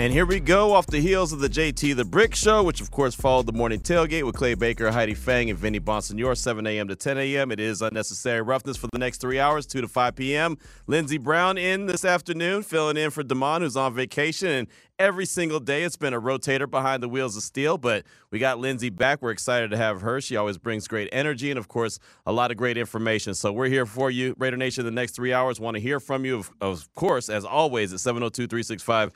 And here we go off the heels of the JT the Brick Show, which of course followed the morning tailgate with Clay Baker, Heidi Fang, and Vinny Bonsignore, 7 a.m. to 10 a.m. It is unnecessary roughness for the next three hours, 2 to 5 p.m. Lindsey Brown in this afternoon, filling in for Damon, who's on vacation. And every single day. It's been a rotator behind the wheels of steel, but we got Lindsey back. We're excited to have her. She always brings great energy and, of course, a lot of great information. So we're here for you, Raider Nation, the next three hours. Want to hear from you, of, of course, as always, at 702 365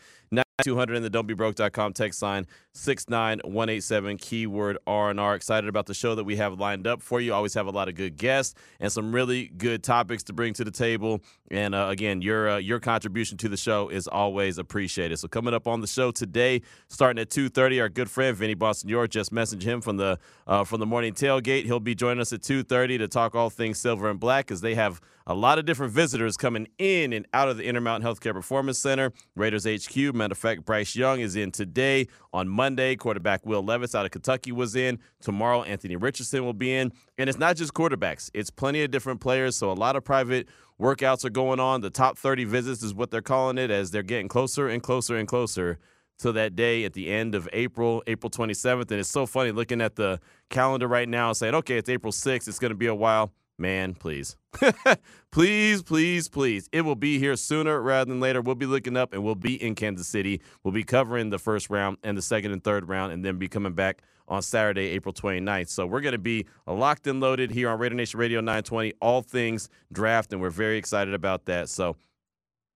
9200 in the don'tbebroke.com text sign 69187 keyword R&R. Excited about the show that we have lined up for you. Always have a lot of good guests and some really good topics to bring to the table. And uh, again, your uh, your contribution to the show is always appreciated. So coming up on the show today, starting at 2:30, our good friend Vinny Bonsignore just messaged him from the uh, from the morning tailgate. He'll be joining us at 2:30 to talk all things silver and black because they have a lot of different visitors coming in and out of the Intermountain Healthcare Performance Center. Raiders HQ. Matter of fact, Bryce Young is in today. On Monday, quarterback Will Levis out of Kentucky was in. Tomorrow, Anthony Richardson will be in. And it's not just quarterbacks, it's plenty of different players. So a lot of private workouts are going on. The top 30 visits is what they're calling it as they're getting closer and closer and closer to that day at the end of April, April 27th. And it's so funny looking at the calendar right now and saying, okay, it's April 6th. It's going to be a while. Man, please. please, please, please. It will be here sooner rather than later. We'll be looking up and we'll be in Kansas City. We'll be covering the first round and the second and third round and then be coming back on Saturday, April 29th. So we're going to be locked and loaded here on Raider Nation Radio 920, all things draft, and we're very excited about that. So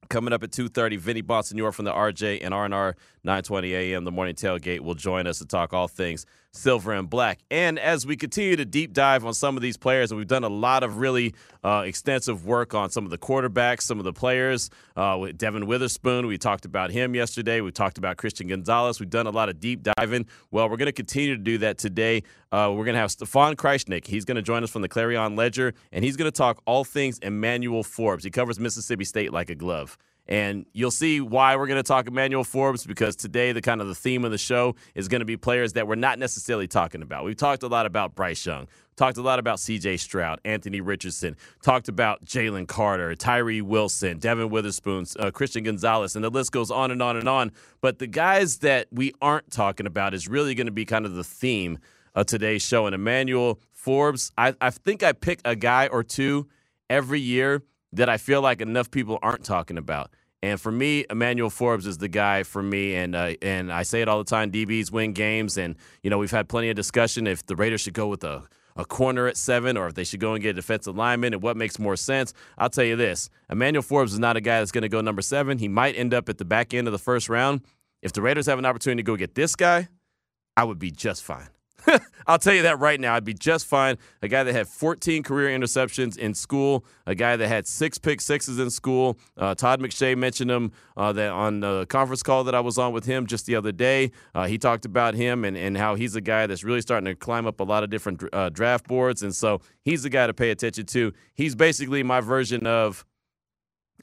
coming up at 2.30, Vinny Bonsignore from the RJ and R&R 920 AM, the morning tailgate, will join us to talk all things silver and black. And as we continue to deep dive on some of these players, and we've done a lot of really uh, extensive work on some of the quarterbacks, some of the players. Uh, with Devon Witherspoon, we talked about him yesterday. We talked about Christian Gonzalez. We've done a lot of deep diving. Well, we're going to continue to do that today. Uh, we're going to have Stefan Krajisnik. He's going to join us from the Clarion Ledger, and he's going to talk all things Emmanuel Forbes. He covers Mississippi State like a glove. And you'll see why we're going to talk Emmanuel Forbes because today the kind of the theme of the show is going to be players that we're not necessarily talking about. We've talked a lot about Bryce Young, talked a lot about CJ Stroud, Anthony Richardson, talked about Jalen Carter, Tyree Wilson, Devon Witherspoon, uh, Christian Gonzalez, and the list goes on and on and on. But the guys that we aren't talking about is really going to be kind of the theme of today's show. And Emmanuel Forbes, I, I think I pick a guy or two every year that I feel like enough people aren't talking about. And for me, Emmanuel Forbes is the guy for me. And uh, and I say it all the time: DBs win games, and you know we've had plenty of discussion if the Raiders should go with a a corner at seven, or if they should go and get a defensive lineman, and what makes more sense. I'll tell you this: Emmanuel Forbes is not a guy that's going to go number seven. He might end up at the back end of the first round. If the Raiders have an opportunity to go get this guy, I would be just fine. I'll tell you that right now. I'd be just fine. A guy that had 14 career interceptions in school, a guy that had six pick sixes in school. Uh, Todd McShay mentioned him uh, that on the conference call that I was on with him just the other day. Uh, he talked about him and, and how he's a guy that's really starting to climb up a lot of different uh, draft boards. And so he's the guy to pay attention to. He's basically my version of.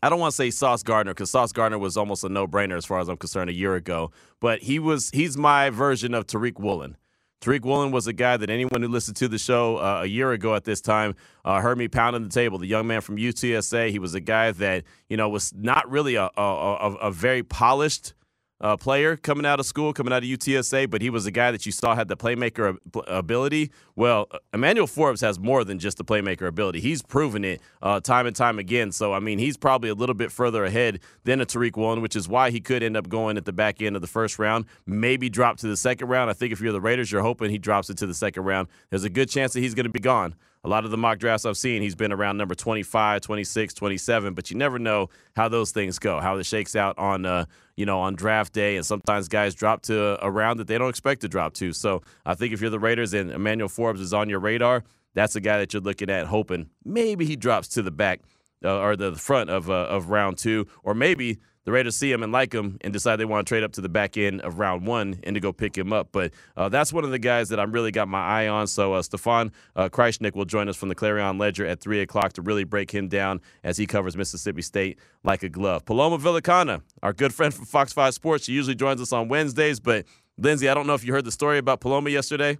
I don't want to say Sauce Gardner because Sauce Gardner was almost a no-brainer as far as I'm concerned a year ago, but he was he's my version of Tariq Woolen. Tariq Woolen was a guy that anyone who listened to the show uh, a year ago at this time uh, heard me pounding the table. The young man from UTSA, he was a guy that you know was not really a, a, a, a very polished uh, player coming out of school, coming out of UTSA, but he was a guy that you saw had the playmaker ability. Well, Emmanuel Forbes has more than just the playmaker ability. He's proven it uh, time and time again. So, I mean, he's probably a little bit further ahead than a Tariq Woolen, which is why he could end up going at the back end of the first round, maybe drop to the second round. I think if you're the Raiders, you're hoping he drops it to the second round. There's a good chance that he's going to be gone a lot of the mock drafts I've seen, he's been around number 25, 26, 27, but you never know how those things go, how it shakes out on, uh, you know, on draft day. And sometimes guys drop to a round that they don't expect to drop to. So I think if you're the Raiders and Emmanuel Forbes is on your radar, that's a guy that you're looking at, hoping maybe he drops to the back uh, or the front of uh, of round two, or maybe the Raiders see him and like him and decide they want to trade up to the back end of round one and to go pick him up. But uh, that's one of the guys that I'm really got my eye on. So uh, Stefan uh, will join us from the Clarion Ledger at 3 o'clock to really break him down as he covers Mississippi State like a glove. Paloma Villicana, our good friend from Fox 5 Sports, she usually joins us on Wednesdays. But Lindsay, I don't know if you heard the story about Paloma yesterday.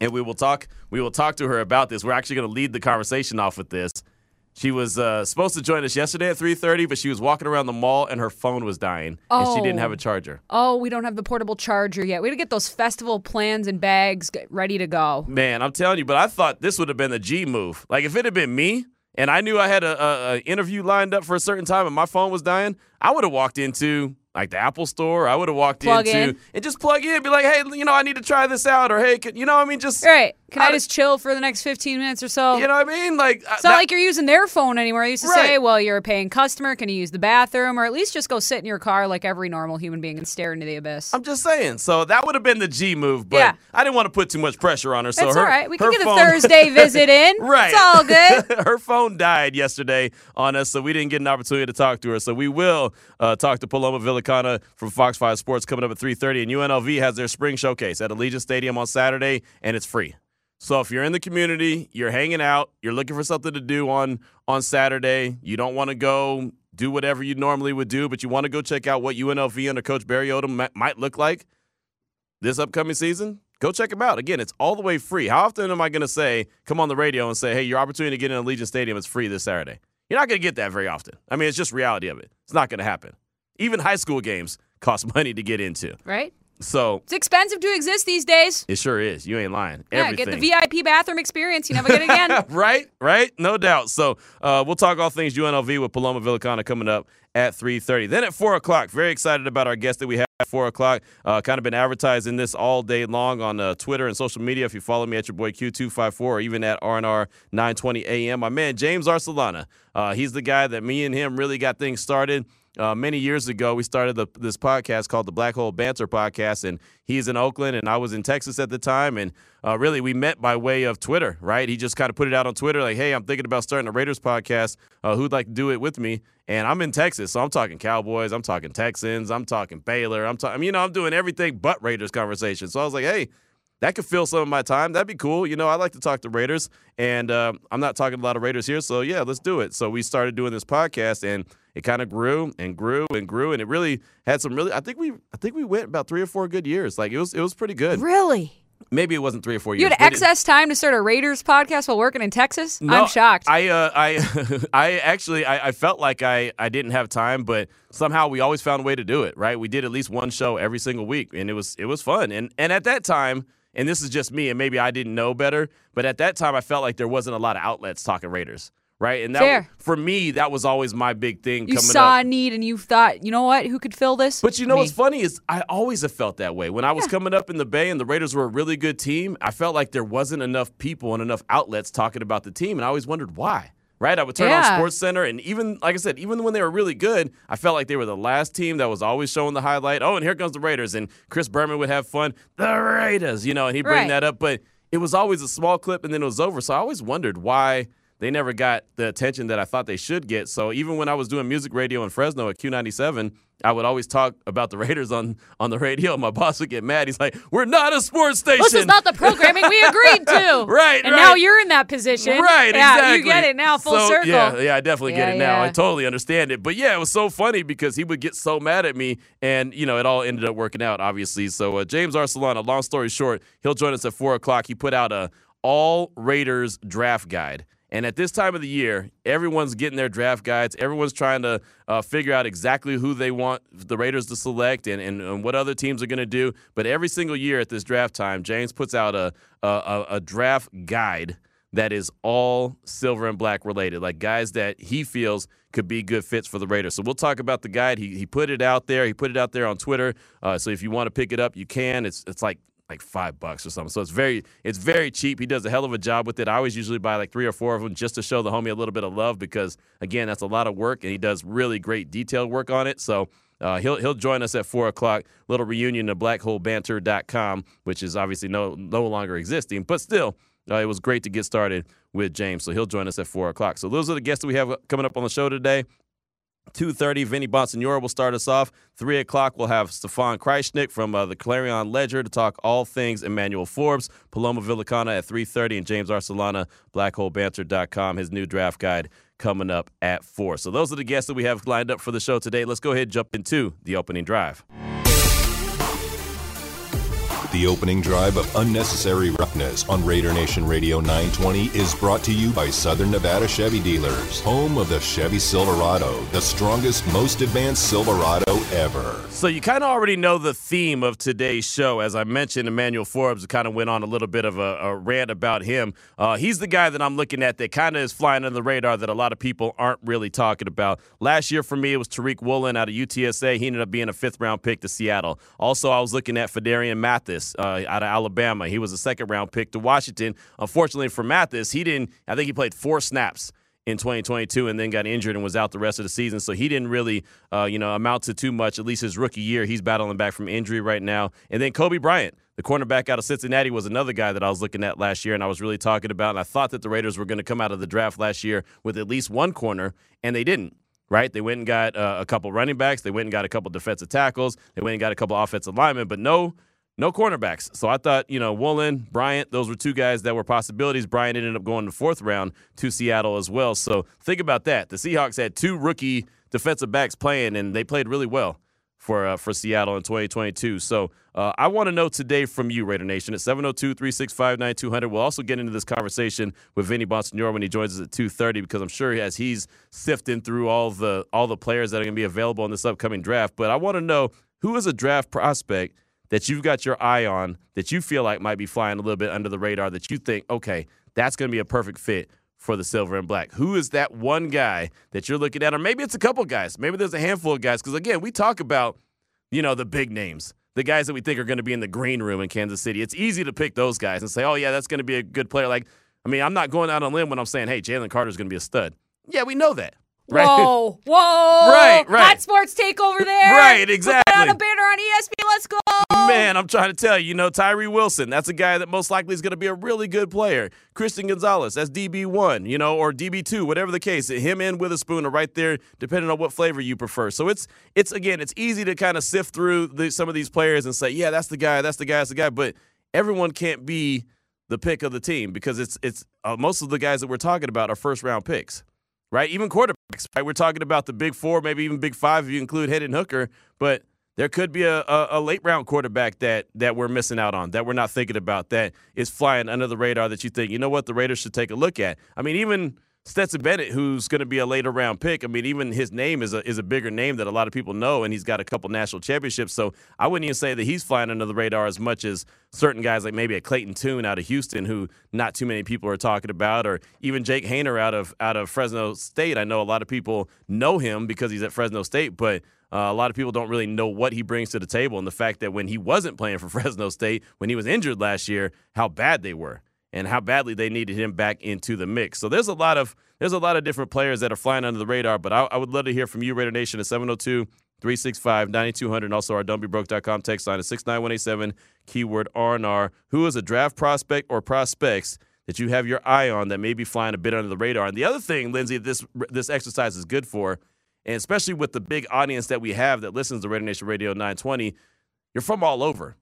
And we will talk. We will talk to her about this. We're actually going to lead the conversation off with this. She was uh, supposed to join us yesterday at 3:30, but she was walking around the mall and her phone was dying, and she didn't have a Oh. charger. Oh, we don't have the portable charger yet. We got to get those festival plans and bags ready to go. Man, I'm telling you, but I thought this would have been the G move. Like if it had been me and I knew I had a, a, a interview lined up for a certain time and my phone was dying, I would have walked into like the Apple store. I would have walked Plug into in. and just plug in, be like, hey, you know, I need to try this out, or hey, can, you know, what I mean, just right. Can I I'd- just chill for the next 15 minutes or so? you know what I mean, like uh, it's not like you're using their phone anymore. I used to say, well, you're a paying customer. Can you use the bathroom? Or at least just go sit in your car like every normal human being and stare into the abyss. I'm just saying. So that would have been the G move, but Yeah. I didn't want to put too much pressure on her. So That's her, all right. We can get a Thursday visit in. Right. It's all good. her phone died yesterday on us, so we didn't get an opportunity to talk to her. So we will uh, talk to Paloma Villicana from Fox 5 Sports coming up at 3.30. And UNLV has their spring showcase at Allegiant Stadium on Saturday, and it's free. So if you're in the community, you're hanging out, you're looking for something to do on, on Saturday, you don't want to go do whatever you normally would do, but you want to go check out what UNLV under Coach Barry Odom mi- might look like this upcoming season, go check them out. Again, it's all the way free. How often am I going to say, come on the radio and say, hey, your opportunity to get in Allegiant Stadium is free this Saturday? You're not going to get that very often. I mean, it's just reality of it. It's not going to happen. Even high school games cost money to get into. right? So It's expensive to exist these days. it sure is. You ain't lying. Yeah, Everything. get the VIP bathroom experience. You never get it again. right, right, no doubt. So uh, we'll talk all things UNLV with Paloma Villicana coming up at 3.30. Then at 4 o'clock, very excited about our guest that we have at 4 o'clock. Uh, kind of been advertising this all day long on uh, Twitter and social media. If you follow me at your boy Q254 or even at RNR 920 AM, my man James Arcelana. Uh, he's the guy that me and him really got things started. Uh, many years ago, we started the, this podcast called the Black Hole Banter Podcast, and he's in Oakland, and I was in Texas at the time, and uh, really we met by way of Twitter, right? He just kind of put it out on Twitter, like, "Hey, I'm thinking about starting a Raiders podcast. Uh, who'd like to do it with me?" And I'm in Texas, so I'm talking Cowboys, I'm talking Texans, I'm talking Baylor, I'm talking, you know, I'm doing everything but Raiders conversation. So I was like, "Hey." That could fill some of my time. That'd be cool. You know, I like to talk to Raiders, and uh, I'm not talking a lot of Raiders here. So, yeah, let's do it. So, we started doing this podcast, and it kind of grew and grew and grew, and it really had some really. I think we, I think we went about three or four good years. Like it was, it was pretty good. really? Maybe it wasn't three or four years. You had but it- excess time to start a Raiders podcast while working in Texas? no, I'm shocked. I, uh, I, I actually, I, I felt like I, I didn't have time, but somehow we always found a way to do it. Right? We did at least one show every single week, and it was, it was fun. And and at that time, and this is just me, and maybe I didn't know better, but at that time, I felt like there wasn't a lot of outlets talking Raiders. Right? And that Fair. for me, that was always my big thing you saw up. a need and you thought, you know what? Who could fill this? But you know Me. what's funny is I always have felt that way. When I was coming up in the Bay and the Raiders were a really good team, I felt like there wasn't enough people and enough outlets talking about the team, and I always wondered why. Right? I would turn Yeah. on Sports Center, and even like I said, even when they were really good, I felt like they were the last team that was always showing the highlight. Oh, and here comes the Raiders, and Chris Berman would have fun. The Raiders, you know, and he'd bring Right. that up, but it was always a small clip, and then it was over. So I always wondered why they never got the attention that I thought they should get. So even when I was doing music radio in Fresno at Q97, I would always talk about the Raiders on, on the radio. My boss would get mad. He's like, "We're not a sports station." This is not the programming we agreed to. Right, And right. now you're in that position. Right, yeah, exactly. You get it now, full So, circle. Yeah, yeah, I definitely get Yeah, it now. I totally understand it. But yeah, it was so funny because he would get so mad at me, and you know, it all ended up working out, obviously. So uh, James Arcelana, long story short, he'll join us at four o'clock. He put out a all Raiders draft guide. And at this time of the year, everyone's getting their draft guides. Everyone's trying to uh, figure out exactly who they want the Raiders to select and, and, and what other teams are going to do. But every single year at this draft time, James puts out a, a, a, draft guide that is all silver and black related, like guys that he feels could be good fits for the Raiders. So we'll talk about the guide. He, he put it out there. He put it out there on Twitter. Uh, so if you want to pick it up, you can. It's it's like like five bucks or something. So it's very it's very cheap. He does a hell of a job with it. I always usually buy like three or four of them just to show the homie a little bit of love because again that's a lot of work and he does really great detailed work on it. So. Uh, he'll he'll join us at four o'clock. Little reunion of blackholebanter.com, which is obviously no no longer existing, but still, uh, it was great to get started with James. So he'll join us at four o'clock. So those are the guests that we have coming up on the show today. 2.30, Vinny Bonsignore will start us off. 3 o'clock, we'll have Stefan Krajisnik from uh, the Clarion Ledger to talk all things Emmanuel Forbes. Paloma Villicana at 3.30 and James Arcelana, blackholebanter.com, his new draft guide coming up at 4. So those are the guests that we have lined up for the show today. Let's go ahead and jump into the opening drive. The opening drive of Unnecessary Roughness on Raider Nation Radio 920 is brought to you by Southern Nevada Chevy Dealers, home of the Chevy Silverado, the strongest, most advanced Silverado ever. So you kind of already know the theme of today's show. As I mentioned, Emmanuel Forbes kind of went on a little bit of a, a rant about him. Uh, he's the guy that I'm looking at that kind of is flying under the radar that a lot of people aren't really talking about. Last year for me, it was Tariq Woolen out of UTSA. He ended up being a fifth round pick to Seattle. Also, I was looking at Phidarian Mathis uh, out of Alabama. He was a second round pick to Washington. Unfortunately for Mathis, he didn't, I think he played four snaps in 2022 and then got injured and was out the rest of the season. So he didn't really, uh, you know, amount to too much, at least his rookie year. He's battling back from injury right now. And then Coby Bryant, the cornerback out of Cincinnati, was another guy that I was looking at last year and I was really talking about. And I thought that the Raiders were going to come out of the draft last year with at least one corner, and they didn't. Right, they went and got uh, a couple running backs. They went and got a couple defensive tackles. They went and got a couple offensive linemen, but no no cornerbacks. So I thought, you know, Woolen, Bryant, those were two guys that were possibilities. Bryant ended up going the fourth round to Seattle as well. So think about that. The Seahawks had two rookie defensive backs playing, and they played really well for uh, for Seattle in 2022. So uh, I want to know today from you, Raider Nation, at 702-365-9200. We'll also get into this conversation with Vinny Bonsignore when he joins us at 2.30 because I'm sure as he's sifting through all the all the players that are going to be available in this upcoming draft. But I want to know who is a draft prospect that you've got your eye on that you feel like might be flying a little bit under the radar that you think, okay, that's going to be a perfect fit for the silver and black? Who is that one guy that you're looking at? Or maybe it's a couple guys. Maybe there's a handful of guys. Because again, we talk about, you know, the big names, the guys that we think are going to be in the green room in Kansas City. It's easy to pick those guys and say, oh, yeah, that's going to be a good player. Like, I mean, I'm not going out on a limb when I'm saying, hey, Jalen Carter's going to be a stud. Yeah, we know that. Right. Whoa, whoa. Right, right. Hot sports take over there. Right, Put exactly. that on a banner on ESPN. Let's go. Man, I'm trying to tell you, you know, Tyree Wilson, that's a guy that most likely is going to be a really good player. Christian Gonzalez, that's DB1, you know, or DB2, whatever the case. Him and Witherspoon are right there, depending on what flavor you prefer. So it's, it's again, it's easy to kind of sift through the, some of these players and say, yeah, that's the guy, that's the guy, that's the guy. But everyone can't be the pick of the team because it's, it's uh, most of the guys that we're talking about are first round picks right? Even quarterbacks, right? We're talking about the big four, maybe even big five if you include Hendon Hooker, but there could be a, a, a, late round quarterback that that we're missing out on, that we're not thinking about, that is flying under the radar that you think, you know what, the Raiders should take a look at. I mean, even Stetson Bennett, who's going to be a later round pick. I mean, even his name is a is a bigger name that a lot of people know, and he's got a couple national championships. So I wouldn't even say that he's flying under the radar as much as certain guys like maybe a Clayton Tune out of Houston, who not too many people are talking about, or even Jake Haener out of out of Fresno State. I know a lot of people know him because he's at Fresno State, but uh, a lot of people don't really know what he brings to the table, and the fact that when he wasn't playing for Fresno State, when he was injured last year, how bad they were and how badly they needed him back into the mix. So there's a lot of there's a lot of different players that are flying under the radar, but I, I would love to hear from you, Raider Nation, at 702 365 9200, and also our don'tbebroke.com text line at 69187, keyword R&R. Who is a draft prospect or prospects that you have your eye on that may be flying a bit under the radar? And the other thing, Lindsay, this this exercise is good for, and especially with the big audience that we have that listens to Raider Nation Radio 920, you're from all over.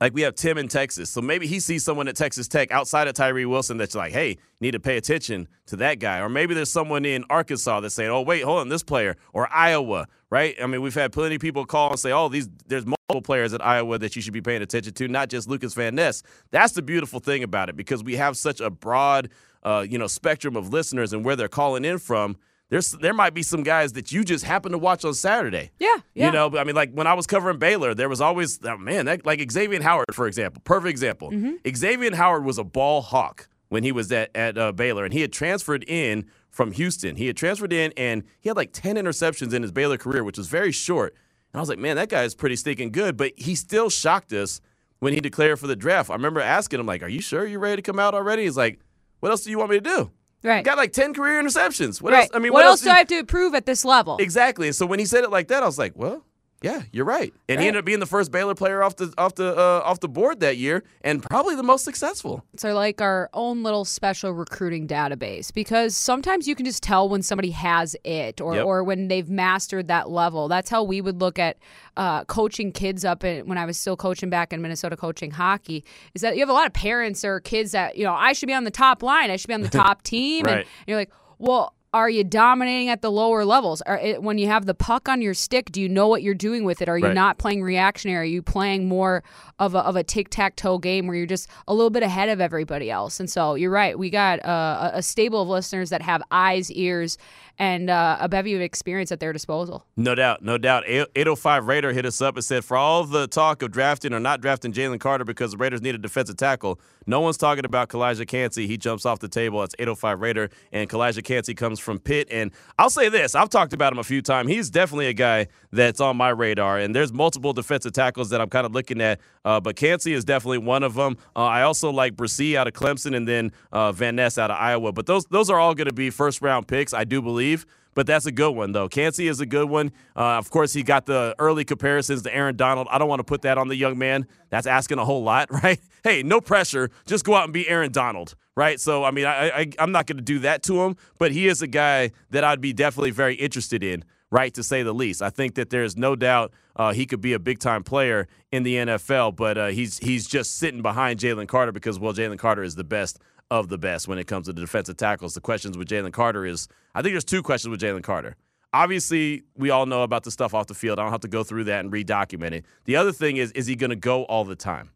Like we have Tim in Texas. So maybe he sees someone at Texas Tech outside of Tyree Wilson that's like, hey, need to pay attention to that guy. Or maybe there's someone in Arkansas that's saying, oh, wait, hold on, this player. Or Iowa, right? I mean, we've had plenty of people call and say, oh, these there's multiple players at Iowa that you should be paying attention to, not just Lucas Van Ness. That's the beautiful thing about it because we have such a broad, uh, you know, spectrum of listeners and where they're calling in from there's there might be some guys that you just happen to watch on Saturday. Yeah, yeah. You know, I mean, like when I was covering Baylor, there was always oh, man, that, like Xavien Howard, for example, perfect example. Mm-hmm. Xavien Howard was a ball hawk when he was at at uh, Baylor, and he had transferred in from Houston. He had transferred in, and he had like ten interceptions in his Baylor career, which was very short. And I was like, man, that guy is pretty stinking good, but he still shocked us when he declared for the draft. I remember asking him like, "Are you sure you're ready to come out already?" He's like, "What else do you want me to do?" Right. Got like 10 career interceptions. What right. else? I mean, what, what else do I have to prove at this level? Exactly. So when he said it like that, I was like, well, Yeah, you're right. And he ended up being the first Baylor player off the off the uh, off the board that year, and probably the most successful. So like our own little special recruiting database because sometimes you can just tell when somebody has it or, Yep. or when they've mastered that level. That's how we would look at uh, coaching kids up in, when I was still coaching back in Minnesota coaching hockey. Is that you have a lot of parents or kids that you know I should be on the top line, I should be on the top team, and you're like, well. Are you dominating at the lower levels? Are it, when you have the puck on your stick, do you know what you're doing with it? Are you Right. not playing reactionary? Are you playing more of a, of a tic tac toe game where you're just a little bit ahead of everybody else? And so you're right. We got uh, a, a stable of listeners that have eyes, ears, and uh, a bevy of experience at their disposal. No doubt, no doubt. 805 Raider hit us up and said, for all the talk of drafting or not drafting Jalen Carter because the Raiders need a defensive tackle, no one's talking about Calijah Kancey. He jumps off the table. That's 805 Raider, and Calijah Kancey comes from Pitt. And I'll say this, I've talked about him a few times. He's definitely a guy that's on my radar, and there's multiple defensive tackles that I'm kind of looking at, uh, but Kancey is definitely one of them. Uh, I also like Bresee out of Clemson and then uh, Van Ness out of Iowa, but those those are all going to be first round picks, I do believe. But that's a good one, though. Kancey is a good one. Uh, of course, he got the early comparisons to Aaron Donald. I don't want to put that on the young man. That's asking a whole lot, right? Hey, no pressure. Just go out and be Aaron Donald, right? So, I mean, I, I, I'm not going to do that to him, but he is a guy that I'd be definitely very interested in, right, to say the least. I think that there's no doubt uh, he could be a big time player in the NFL, but uh, he's he's just sitting behind Jalen Carter because, well, Jalen Carter is the best of the best when it comes to the defensive tackles. The questions with Jalen Carter is I think there's two questions with Jalen Carter. Obviously, we all know about the stuff off the field. I don't have to go through that and redocument it. The other thing is, is he going to go all the time?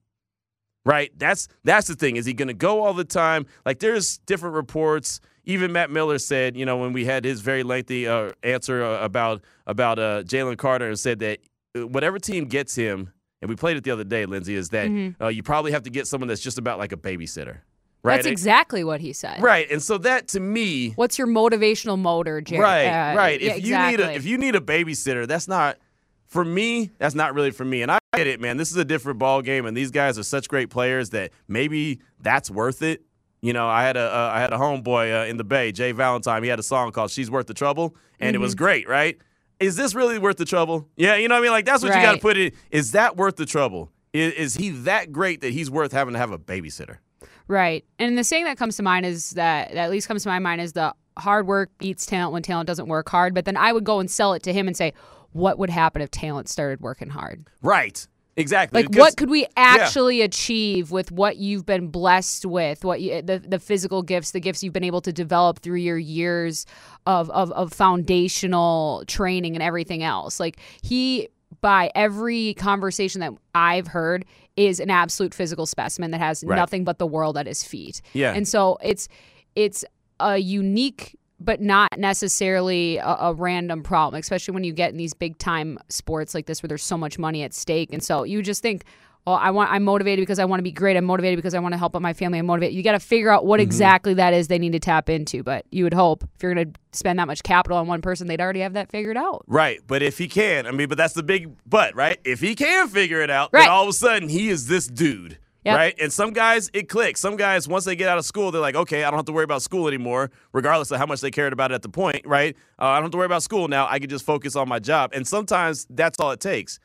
Right? That's that's the thing. Is he going to go all the time? Like there's different reports. Even Matt Miller said, you know, when we had his very lengthy uh, answer uh, about about uh, Jalen Carter and said that uh, whatever team gets him, and we played it the other day, Lindsay, is that uh, you probably have to get someone that's just about like a babysitter. Right? That's exactly what he said. Right. And so that to me, What's your motivational motor, Jared? right, Uh, right. yeah, If you need a if you need a babysitter, that's not for me. That's not really for me. And I get it, man. This is a different ball game, and these guys are such great players that maybe that's worth it. You know, I had a uh, I had a homeboy uh, in the Bay, Jay Valentine. He had a song called "She's Worth the Trouble," and it was Mm-hmm. great, right? Is this really worth the trouble? Yeah, you know what I mean. Like that's what you got to put it. Is that worth the trouble? Is, is he that great that he's worth having to have a babysitter? Right. And the saying that comes to mind is that, that at least comes to my mind is the hard work beats talent when talent doesn't work hard. But then I would go and sell it to him and say, what would happen if talent started working hard? Right. Exactly. Like, Because- what could we actually achieve with what you've been blessed with, what you, the the physical gifts, the gifts you've been able to develop through your years of of, of foundational training and everything else? Like he, by every conversation that I've heard, is an absolute physical specimen that has Right. nothing but the world at his feet. Yeah. and so it's it's a unique but not necessarily a, a random problem, especially when you get in these big time sports like this where there's so much money at stake. And so you just think, well, I want, I'm motivated because I want to be great. I'm motivated because I want to help out my family. I'm motivated. You got to figure out Mm-hmm. what exactly that is they need to tap into. But you would hope if you're going to spend that much capital on one person, they'd already have that figured out. Right, but if he can, I mean, but that's the big but, right? If he can figure it out, Right. then all of a sudden he is this dude, Yep. right? And some guys, it clicks. Some guys, once they get out of school, they're like, okay, I don't have to worry about school anymore, regardless of how much they cared about it at the point, right? Uh, I don't have to worry about school now. I can just focus on my job. And sometimes that's all it takes.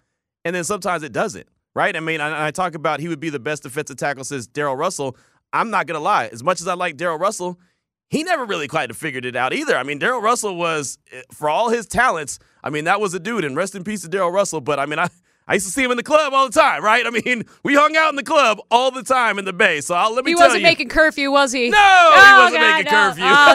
And then sometimes it doesn't, right? I mean, I, I talk about he would be the best defensive tackle since Darrell Russell. I'm not going to lie. As much as I like Darrell Russell, he never really quite figured it out either. I mean, Darrell Russell was, eh, for all his talents, I mean, that was a dude, and rest in peace to Darrell Russell. But I mean, I, I used to see him in the club all the time, right? I mean, we hung out in the club all the time in the Bay. So I'll, let me He tell wasn't making curfew, was he? No, he Oh, wasn't God, making no. curfew. Oh,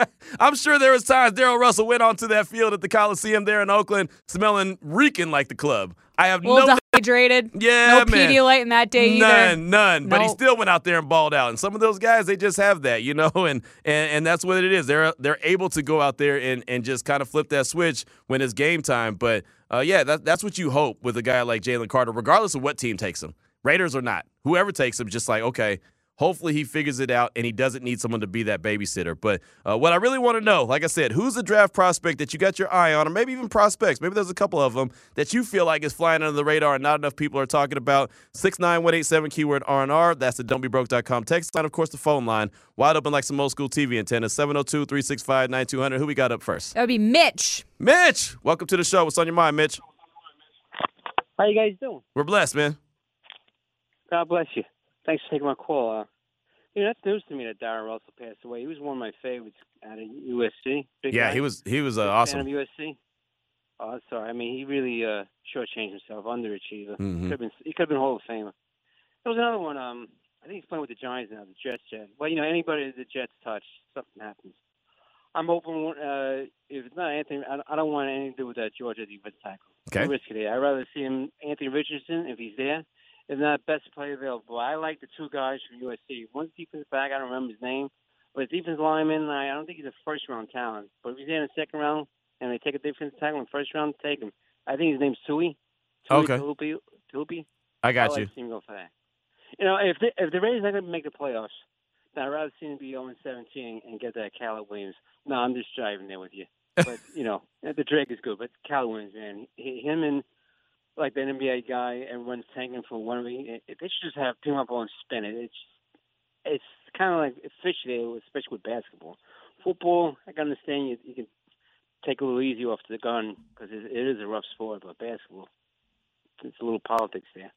okay. I'm sure there was times Darrell Russell went onto that field at the Coliseum there in Oakland, smelling, reeking like the club. I have no dehydrated. Yeah, No man. Pedialyte in that day either. None, none. But he still went out there and balled out. And some of those guys, they just have that, you know, and and, and that's what it is. They're they're able to go out there and, and just kind of flip that switch when it's game time. But uh, yeah, that, that's what you hope with a guy like Jalen Carter, regardless of what team takes him, Raiders or not. Whoever takes him, just like okay. Hopefully he figures it out and he doesn't need someone to be that babysitter. But uh, what I really want to know, like I said, who's the draft prospect that you got your eye on, or maybe even prospects? Maybe there's a couple of them that you feel like is flying under the radar and not enough people are talking about. Six nine one eight seven keyword R&R. That's the don'tbebroke.com text line. Of course, the phone line. Wide open like some old school TV antennas. 702-365-9200. Who we got up first? That would be Mitch. Mitch! Welcome to the show. What's on your mind, Mitch? How you guys doing? We're blessed, man. God bless you. Thanks for taking my call. Uh, you know, that's news to me that Darren Russell passed away. He was one of my favorites out of USC. Big Yeah, guy. he was he was uh, Big awesome. Fan of USC. Oh, sorry. I mean, he really uh, shortchanged himself, underachiever. Mhm. Could have been, he could have been Hall of Famer. There was another one. Um, I think he's playing with the Giants now, the Jets. Jet. Well, you know, anybody the Jets touch, something happens. I'm hoping uh, if it's not Anthony, I don't want anything to do with that Georgia defense tackle. Okay. Too risky. I'd rather see him Anthony Richardson if he's there. If not, the best player available. I like the two guys from USC. One's defensive back. I don't remember his name, but his defensive lineman. I I don't think he's a first round talent. But if he's in the second round and they take a defensive tackle in the first round, take him. I think his name's Tui. Tui Okay. Tuipu. Tuipu. I got I you. like him go for that. You know, if the, if the Raiders are going to make the playoffs, then I'd rather see them be 0 17 and get that Caleb Williams. No, I'm just driving there with you. But you know, the Drake is good, but Caleb Williams, man, he, him and like the NBA guy, everyone's tanking for one of the. They should just have team up and spin it. It's it's kind of like fishy, especially with basketball. Football, I can understand you. You can take a little easy off the gun because it, it is a rough sport, but basketball, it's a little politics there.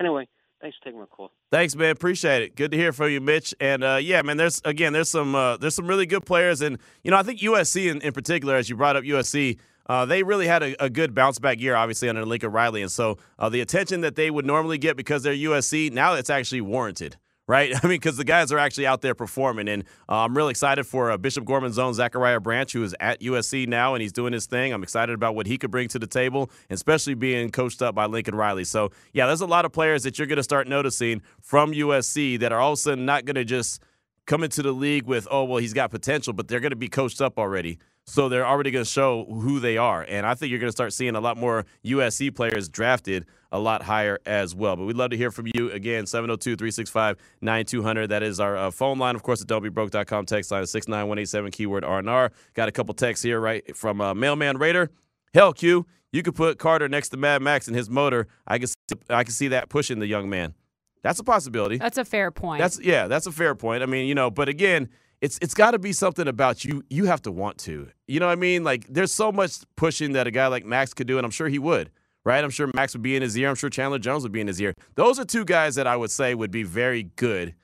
Anyway, thanks for taking my call. Thanks, man. Appreciate it. Good to hear from you, Mitch. And uh, yeah, man, there's again, there's some uh, there's some really good players, and you know, I think USC in, in particular, as you brought up USC. Uh, they really had a, a good bounce back year, obviously, under Lincoln Riley. And so uh, the attention that they would normally get because they're USC, now it's actually warranted, right? I mean, because the guys are actually out there performing. And uh, I'm really excited for uh, Bishop Gorman's own Zachariah Branch, who is at USC now and he's doing his thing. I'm excited about what he could bring to the table, especially being coached up by Lincoln Riley. So, yeah, there's a lot of players that you're going to start noticing from USC that are all of a sudden not going to just come into the league with, oh, well, he's got potential, but they're going to be coached up already. So they're already going to show who they are. And I think you're going to start seeing a lot more USC players drafted a lot higher as well. But we'd love to hear from you again, 702 365 9200. That is our uh, phone line. Of course, the don'tbebroke.com text line is 69187 keyword RNR. Got a couple texts here, right, from uh, Mailman Raider. Hell, Q, you could put Carter next to Mad Max in his motor. I can, see, I can see that pushing the young man. That's a possibility. That's a fair point. That's yeah, that's a fair point. I mean, you know, but again, it's it's got to be something about you. You have to want to. You know what I mean? Like there's so much pushing that a guy like Max could do, and I'm sure he would. Right? I'm sure Max would be in his ear. I'm sure Chandler Jones would be in his ear. Those are two guys that I would say would be very good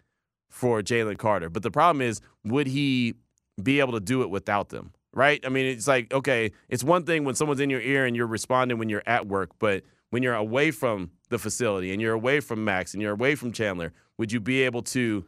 for Jalen Carter. But the problem is, would he be able to do it without them? Right? I mean, it's like okay, it's one thing when someone's in your ear and you're responding when you're at work, but when you're away from the facility and you're away from Max and you're away from Chandler, would you be able to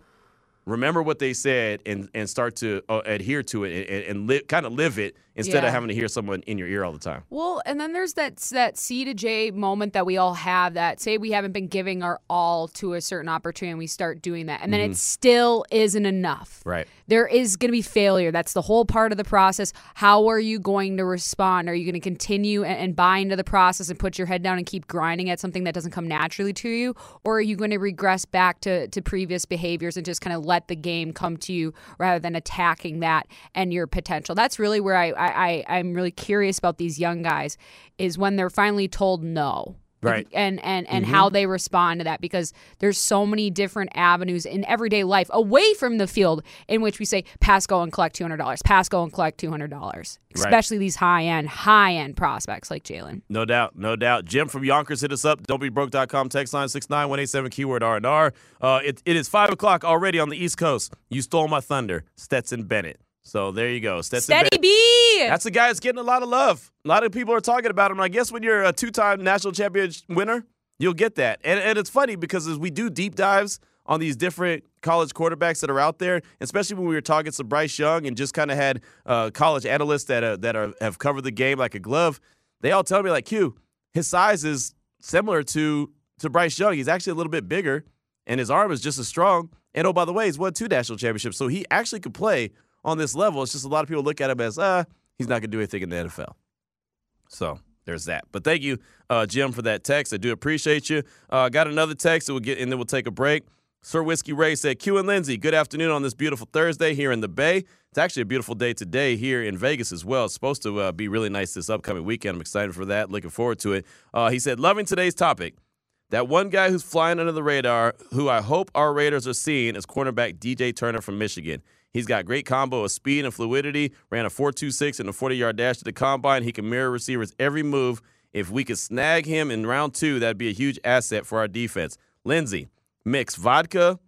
remember what they said and, and start to uh, adhere to it and, and li- kind of live it instead Yeah. of having to hear someone in your ear all the time? Well, and then there's that that C to J moment that we all have that say we haven't been giving our all to a certain opportunity and we start doing that. And then it mm-hmm. still isn't enough. Right. There is going to be failure. That's the whole part of the process. How are you going to respond? Are you going to continue and, and buy into the process and put your head down and keep grinding at something that doesn't come naturally to you? Or are you going to regress back to, to previous behaviors and just kind of let the game come to you rather than attacking that and your potential? That's really where I, I, I, I'm really curious about these young guys is when they're finally told no Right. and and and how they respond to that because there's so many different avenues in everyday life away from the field in which we say pass go and collect $200 pass go and collect $200 especially these high end high end prospects like Jalen No doubt, no doubt. Jim from Yonkers hit us up. Don'tbebroke.com text line 69187 keyword R&R. Uh, it, it is 5 o'clock already on the East Coast. You stole my thunder, Stetson Bennett. So there you go. Stetson steady Bennett. B That's the guy that's getting a lot of love. A lot of people are talking about him. I guess when you're a two-time national champion winner, you'll get that. And, and it's funny because as we do deep dives on these different college quarterbacks that are out there, especially when we were talking to Bryce Young and just kind of had uh, college analysts that are, that are, have covered the game like a glove, they all tell me like, "Q, his size is similar to to Bryce Young. He's actually a little bit bigger, and his arm is just as strong. And oh, by the way, he's won two national championships, so he actually could play on this level. It's just a lot of people look at him as, ah, he's not going to do anything in the NFL. So there's that. But thank you, uh, Jim, for that text. I do appreciate you. Uh, got another text, that we'll get, and then we'll take a break. Sir Whiskey Ray said, Q and Lindsay, good afternoon on this beautiful Thursday here in the Bay. It's actually a beautiful day today here in Vegas as well. It's supposed to uh, be really nice this upcoming weekend. I'm excited for that. Looking forward to it. Uh, he said, loving today's topic. That one guy who's flying under the radar, who I hope our Raiders are seeing, is cornerback DJ Turner from Michigan. He's got great combo of speed and fluidity. Ran a 4.26 and a 40-yard dash to the combine. He can mirror receivers every move. If we could snag him in round two, that'd be a huge asset for our defense. Lindsay, mix vodka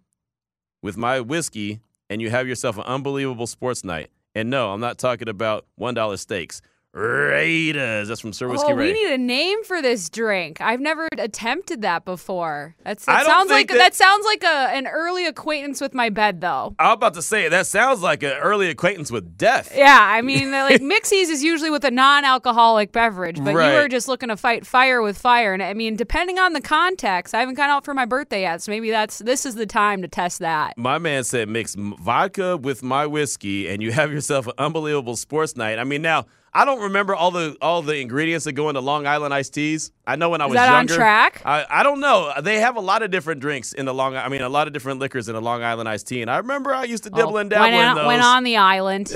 with my whiskey, and you have yourself an unbelievable sports night. And no, I'm not talking about $1 steaks. Raiders. That's from Sir Whiskey oh, Ray. we need a name for this drink. I've never attempted that before. That's, that sounds like that, that- sounds like a, an early acquaintance with my bed, though. I'm about to say that sounds like an early acquaintance with death. Yeah, I mean, like mixies is usually with a non-alcoholic beverage, but Right. you were just looking to fight fire with fire. And I mean, depending on the context, I haven't gone out for my birthday yet, so maybe that's this is the time to test that. My man said mix vodka with my whiskey, and you have yourself an unbelievable sports night. I mean, now I don't remember all the all the ingredients that go into Long Island iced teas. I know when I Is was that on track? I, I don't know. They have a lot of different drinks in the Long. I mean, a lot of different liquors in a Long Island iced tea, and I remember I used to dibble and dabble went, in on, those. went on the island.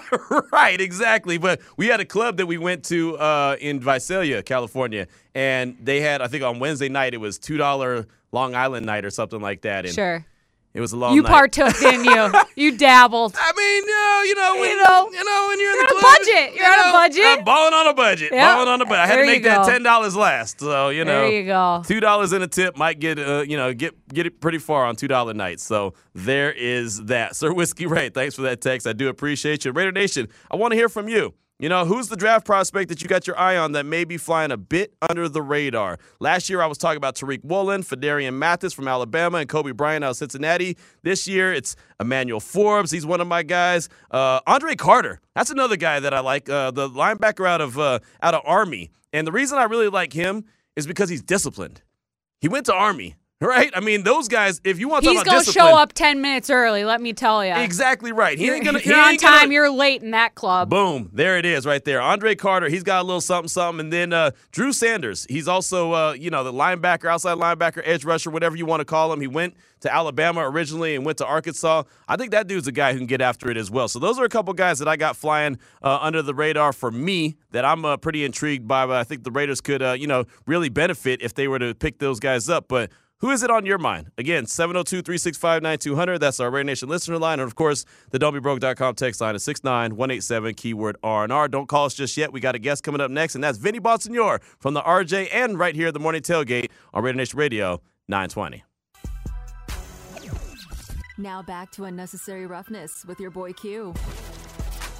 right, exactly. But we had a club that we went to uh, in Visalia, California, and they had I think on Wednesday night it was two dollar Long Island night or something like that. And sure. It was a long You night. partook, didn't you? You dabbled. I mean, uh, you know, when, You know, you know, when you're in you're the on a club, budget. you You're on a budget. I'm balling on a budget. Yeah. Balling on a budget. I had There to make that ten dollars last. So you know, There you go. Two dollars in a tip might get, uh, you know, get get it pretty far on two dollar nights. So there is that. Sir Whiskey Ray, thanks for that text. I do appreciate you. Raider Nation, I want to hear from you. You know, who's the draft prospect that you got your eye on that may be flying a bit under the radar? Last year, I was talking about Tariq Woolen, Phidarian Mathis from Alabama, and Coby Bryant out of Cincinnati. This year, it's Emmanuel Forbes. He's one of my guys. Uh, Andre Carter. That's another guy that I like. Uh, the linebacker out of uh, out of Army. And the reason I really like him is because he's disciplined. He went to Army, right? I mean, those guys. If you want to He's gonna show up ten minutes early. Let me tell you. exactly right. He ain't gonna. if you're on ain't gonna- time, you're late in that club. Boom. There it is right there. Andre Carter, he's got a little something, something. And then uh, Drew Sanders, he's also, uh, you know, the linebacker, outside linebacker, edge rusher, whatever you want to call him. He went to Alabama originally and went to Arkansas. I think that dude's a guy who can get after it as well. So those are a couple guys that I got flying uh, under the radar for me that I'm uh, pretty intrigued by. But I think the Raiders could, uh, you know, really benefit if they were to pick those guys up. But who is it on your mind? Again, 702 365 9200. That's our Raider Nation listener line. And of course, the don'tbebroke.com text line is 69187, keyword R&R. Don't call us just yet. We got a guest coming up next, and that's Vinny Bonsignore from the RJ and right here at the Morning Tailgate on Raider Nation Radio 920. Now back to unnecessary roughness with your boy Q.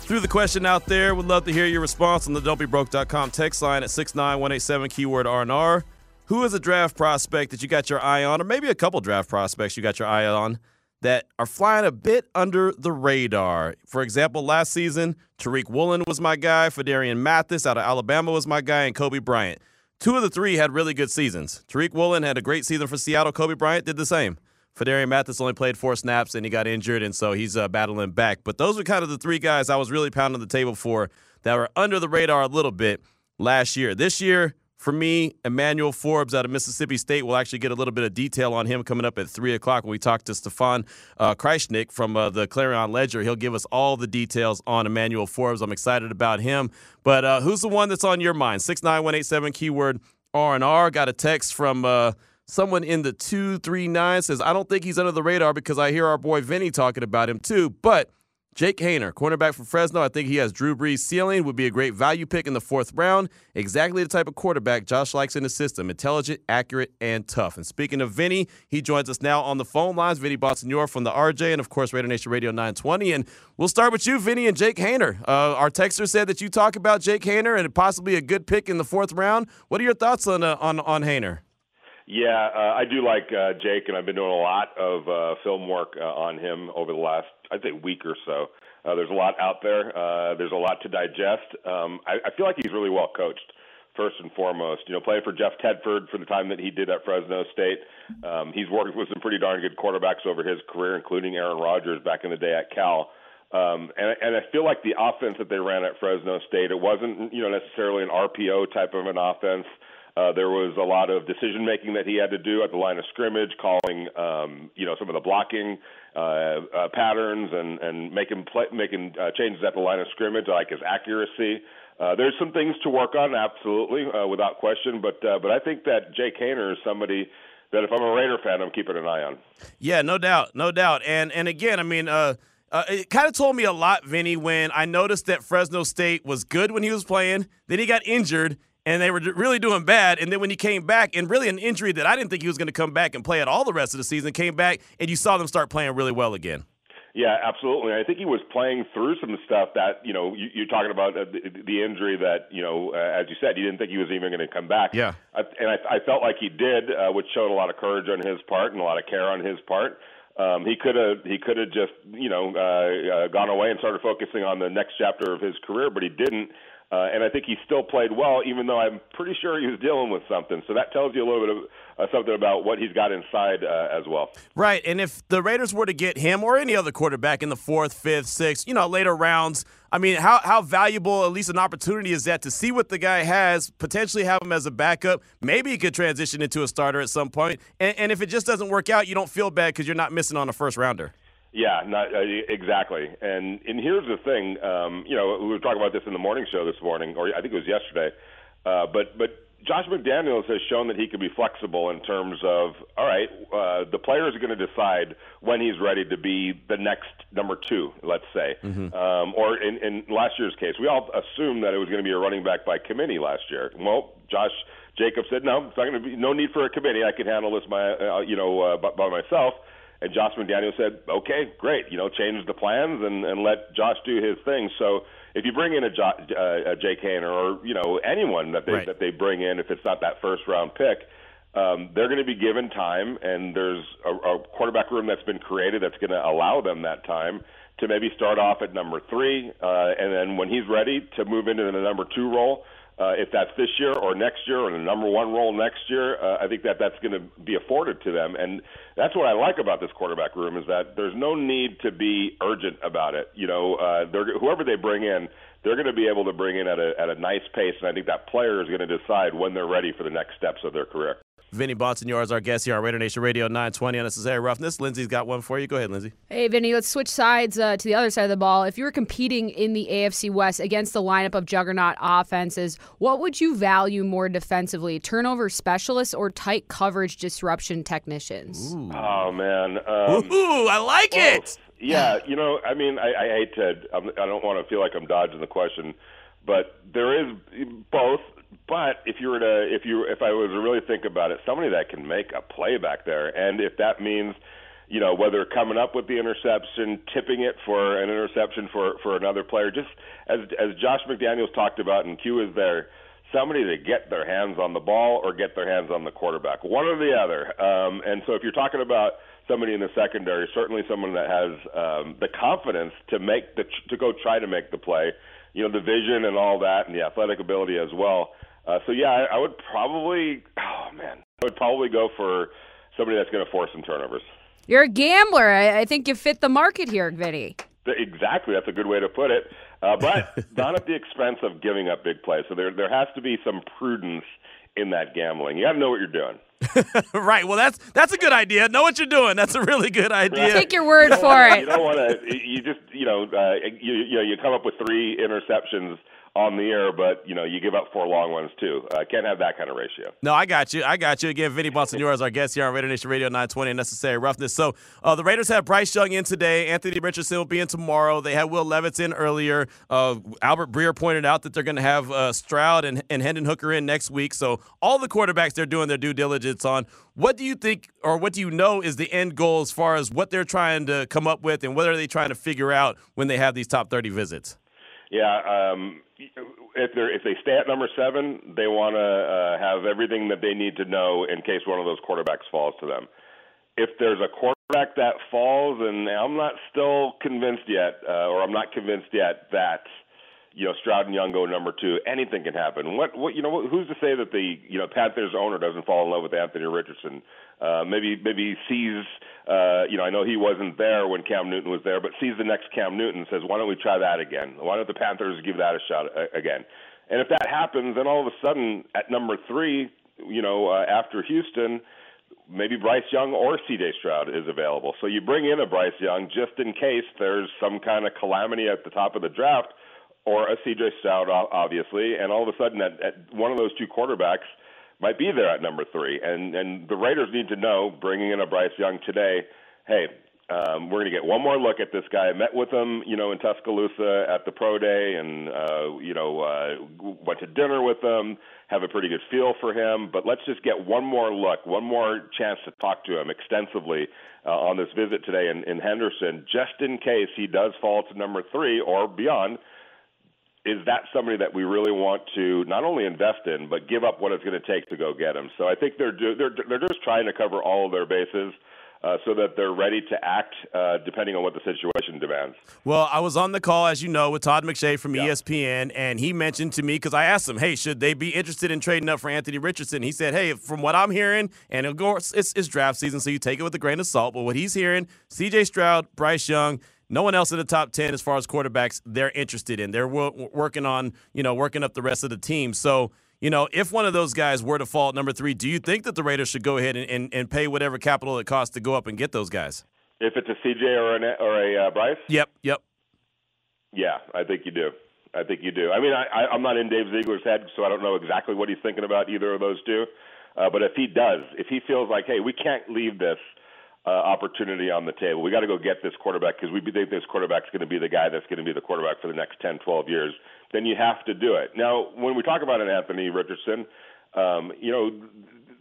Threw the question out there. Would love to hear your response on the don'tbebroke.com text line at 69187, keyword R&R. Who is a draft prospect that you got your eye on, or maybe a couple draft prospects you got your eye on that are flying a bit under the radar? For example, last season, Tariq Woolen was my guy, Phidarian Mathis out of Alabama was my guy, and Coby Bryant. Two of the three had really good seasons. Tariq Woolen had a great season for Seattle. Coby Bryant did the same. Phidarian Mathis only played four snaps and he got injured, and so he's uh, battling back. But those were kind of the three guys I was really pounding the table for that were under the radar a little bit last year. This year, for me, Emmanuel Forbes out of Mississippi State will actually get a little bit of detail on him coming up at 3 o'clock when we talk to Stefan uh, from uh, the Clarion Ledger. He'll give us all the details on Emmanuel Forbes. I'm excited about him. But uh, who's the one that's on your mind? 69187 keyword R&R. Got a text from uh, someone in the 239 says, I don't think he's under the radar because I hear our boy Vinny talking about him too. But Jake Haener, cornerback from Fresno, I think he has Drew Brees' ceiling, would be a great value pick in the fourth round. Exactly the type of quarterback Josh likes in the system intelligent, accurate, and tough. And speaking of Vinny, he joins us now on the phone lines. Vinny Bonsignore from the RJ and, of course, Raider Nation Radio 920. And we'll start with you, Vinny and Jake Haener. Uh, our texter said that you talk about Jake Haener and possibly a good pick in the fourth round. What are your thoughts on, uh, on, on Haener? Yeah, uh, I do like uh, Jake, and I've been doing a lot of uh, film work uh, on him over the last, I'd say, week or so. Uh, there's a lot out there. Uh, there's a lot to digest. Um, I, I feel like he's really well coached, first and foremost. You know, playing for Jeff Tedford for the time that he did at Fresno State. Um, he's worked with some pretty darn good quarterbacks over his career, including Aaron Rodgers back in the day at Cal. Um, and, and I feel like the offense that they ran at Fresno State, it wasn't, you know, necessarily an RPO type of an offense. Uh, there was a lot of decision making that he had to do at the line of scrimmage, calling um, you know some of the blocking uh, uh, patterns and and making play, making uh, changes at the line of scrimmage, like his accuracy. Uh, there's some things to work on, absolutely, uh, without question. But uh, but I think that Jay Haener is somebody that if I'm a Raider fan, I'm keeping an eye on. Yeah, no doubt, no doubt. And and again, I mean, uh, uh, it kind of told me a lot, Vinny, when I noticed that Fresno State was good when he was playing. Then he got injured, and they were really doing bad. And then when he came back, and really an injury that I didn't think he was going to come back and play at all the rest of the season, came back, and you saw them start playing really well again. Yeah, absolutely. I think he was playing through some stuff that you know you, you're talking about uh, the, the injury that you know, uh, as you said, you didn't think he was even going to come back. Yeah, I, and I, I felt like he did, uh, which showed a lot of courage on his part and a lot of care on his part. Um, he could have he could have just you know uh, uh, gone away and started focusing on the next chapter of his career, but he didn't. Uh, and I think he still played well, even though I'm pretty sure he was dealing with something. So that tells you a little bit of uh, something about what he's got inside uh, as well. Right. And if the Raiders were to get him or any other quarterback in the fourth, fifth, sixth, you know, later rounds, I mean, how, how valuable, at least an opportunity, is that to see what the guy has, potentially have him as a backup? Maybe he could transition into a starter at some point. And, and if it just doesn't work out, you don't feel bad because you're not missing on a first rounder. Yeah, not uh, exactly. And and here's the thing. Um, you know, we were talking about this in the morning show this morning, or I think it was yesterday. Uh, but but Josh McDaniels has shown that he can be flexible in terms of all right, uh, the players are going to decide when he's ready to be the next number two, let's say. Mm-hmm. Um, or in, in last year's case, we all assumed that it was going to be a running back by committee last year. Well, Josh Jacobs said no, it's not going to be no need for a committee. I can handle this my uh, you know uh, by, by myself. And Josh McDaniel said, "Okay, great. You know, change the plans and and let Josh do his thing." So if you bring in a, jo- uh, a Jake Haener or you know anyone that they right. that they bring in, if it's not that first round pick, um, they're going to be given time, and there's a, a quarterback room that's been created that's going to allow them that time to maybe start off at number three, uh, and then when he's ready to move into the number two role uh, if that's this year or next year or the number one role next year, uh, I think that that's going to be afforded to them. And that's what I like about this quarterback room is that there's no need to be urgent about it. You know, uh, they're, whoever they bring in, they're going to be able to bring in at a, at a nice pace. And I think that player is going to decide when they're ready for the next steps of their career. Vinny Bonsignore is our guest here on Raider Nation Radio 920 Unnecessary Roughness. Lindsay's got one for you. Go ahead, Lindsay. Hey, Vinny, let's switch sides uh, to the other side of the ball. If you were competing in the AFC West against the lineup of juggernaut offenses, what would you value more defensively, turnover specialists or tight coverage disruption technicians? Ooh. Oh, man. Um, Ooh, I like both. it. Yeah, you know, I mean, I, I hate to, I'm, I don't want to feel like I'm dodging the question, but there is both but if you were to, if you, if I was to really think about it, somebody that can make a play back there, and if that means, you know, whether coming up with the interception, tipping it for an interception for for another player, just as as Josh McDaniels talked about, and Q is there, somebody to get their hands on the ball or get their hands on the quarterback, one or the other. Um, and so if you're talking about somebody in the secondary, certainly someone that has um, the confidence to make the to go try to make the play, you know, the vision and all that, and the athletic ability as well. Uh, so yeah, I, I would probably, oh man, I would probably go for somebody that's going to force some turnovers. You're a gambler. I, I think you fit the market here, Vinny. Exactly, that's a good way to put it. Uh, but not at the expense of giving up big plays. So there, there has to be some prudence in that gambling. You got to know what you're doing. right. Well, that's that's a good idea. Know what you're doing. That's a really good idea. Right. Take your word you for wanna, it. You don't want to. You just you know uh, you you know you come up with three interceptions on the air, but you know you give up four long ones too. I uh, can't have that kind of ratio. No, I got you. I got you. Again, Vinny Bonsignore is our guest here on Raider Nation Radio 920 Necessary Roughness. So uh, the Raiders have Bryce Young in today. Anthony Richardson will be in tomorrow. They had Will Levis in earlier. Uh, Albert Breer pointed out that they're going to have uh, Stroud and, and Hendon Hooker in next week. So all the quarterbacks they're doing their due diligence on. What do you think, or what do you know, is the end goal as far as what they're trying to come up with, and what are they trying to figure out when they have these top 30 visits? Yeah, um, if they if they stay at number seven, they want to uh, have everything that they need to know in case one of those quarterbacks falls to them. If there's a quarterback that falls, and I'm not still convinced yet, uh, or I'm not convinced yet that you know Stroud and Young go number two, anything can happen. What what you know who's to say that the you know Panthers owner doesn't fall in love with Anthony Richardson? Uh, maybe maybe sees uh, you know I know he wasn't there when Cam Newton was there, but sees the next Cam Newton and says why don't we try that again? Why don't the Panthers give that a shot uh, again? And if that happens, then all of a sudden at number three, you know uh, after Houston. Maybe Bryce Young or C.J. Stroud is available. So you bring in a Bryce Young just in case there's some kind of calamity at the top of the draft or a CJ Stroud, obviously, and all of a sudden, at, at one of those two quarterbacks might be there at number three. And and the Raiders need to know, bringing in a Bryce Young today, hey, Um, we're going to get one more look at this guy. I met with him, you know, in Tuscaloosa at the pro day, and uh, you know, uh, went to dinner with him. Have a pretty good feel for him. But let's just get one more look, one more chance to talk to him extensively uh, on this visit today in, in Henderson, just in case he does fall to number three or beyond. Is that somebody that we really want to not only invest in, but give up what it's going to take to go get them? So I think they're they're they're just trying to cover all of their bases uh, so that they're ready to act uh, depending on what the situation demands. Well, I was on the call, as you know, with Todd McShay from yeah. ESPN, and he mentioned to me because I asked him, "Hey, should they be interested in trading up for Anthony Richardson?" He said, "Hey, from what I'm hearing, and of course it's, it's draft season, so you take it with a grain of salt. But what he's hearing, C.J. Stroud, Bryce Young." No one else in the top 10 as far as quarterbacks they're interested in. They're working on, you know, working up the rest of the team. So, you know, if one of those guys were to fall at number three, do you think that the Raiders should go ahead and, and, and pay whatever capital it costs to go up and get those guys? If it's a CJ or, an, or a uh, Bryce? Yep, yep. Yeah, I think you do. I think you do. I mean, I, I, I'm not in Dave Ziegler's head, so I don't know exactly what he's thinking about either of those two. Uh, but if he does, if he feels like, hey, we can't leave this – uh, opportunity on the table. We got to go get this quarterback because we think this quarterback's going to be the guy that's going to be the quarterback for the next 10, 12 years. Then you have to do it. Now, when we talk about an Anthony Richardson, um, you know,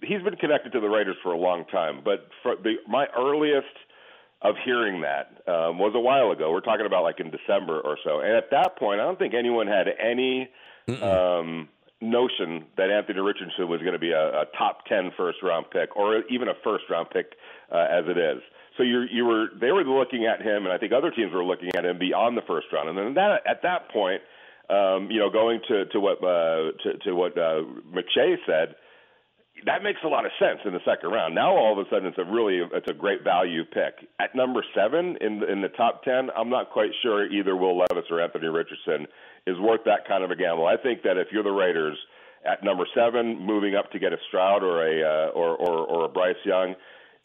he's been connected to the Raiders for a long time. But for the, my earliest of hearing that um, was a while ago. We're talking about like in December or so. And at that point, I don't think anyone had any. Um, notion that Anthony Richardson was going to be a, a top 10 first round pick or even a first round pick uh, as it is. So you you were they were looking at him, and I think other teams were looking at him beyond the first round. And then that at that point, um, you know, going to to what uh, to, to what uh, McShay said, that makes a lot of sense in the second round. Now all of a sudden it's a really it's a great value pick at number seven in in the top ten. I'm not quite sure either Will Levis or Anthony Richardson is worth that kind of a gamble. I think that if you're the Raiders at number seven, moving up to get a Stroud or a uh, or, or or a Bryce Young,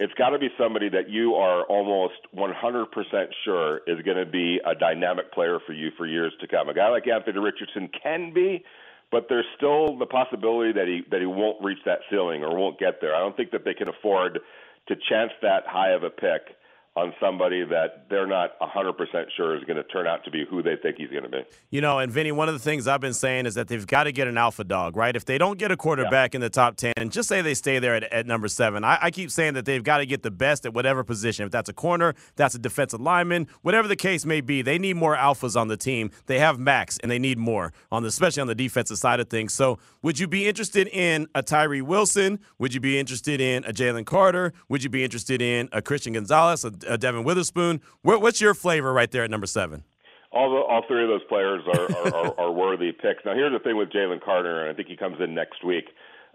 it's got to be somebody that you are almost 100% sure is going to be a dynamic player for you for years to come. A guy like Anthony Richardson can be, but there's still the possibility that he that he won't reach that ceiling or won't get there. I don't think that they can afford to chance that high of a pick on somebody that they're not 100% sure is going to turn out to be who they think he's going to be. You know, and Vinny, one of the things I've been saying is that they've got to get an alpha dog, right? If they don't get a quarterback yeah. in the top 10, just say they stay there at, at number seven. I, I, keep saying that they've got to get the best at whatever position. If that's a corner, that's a defensive lineman, whatever the case may be, they need more alphas on the team. They have max, and they need more, on the, especially on the defensive side of things. So would you be interested in a Tyree Wilson? Would you be interested in a Jalen Carter? Would you be interested in a Christian Gonzalez, a uh, Devon Witherspoon. What, what's your flavor right there at number seven? All the, all three of those players are are, are, are worthy picks. Now here's the thing with Jalen Carter, and I think he comes in next week.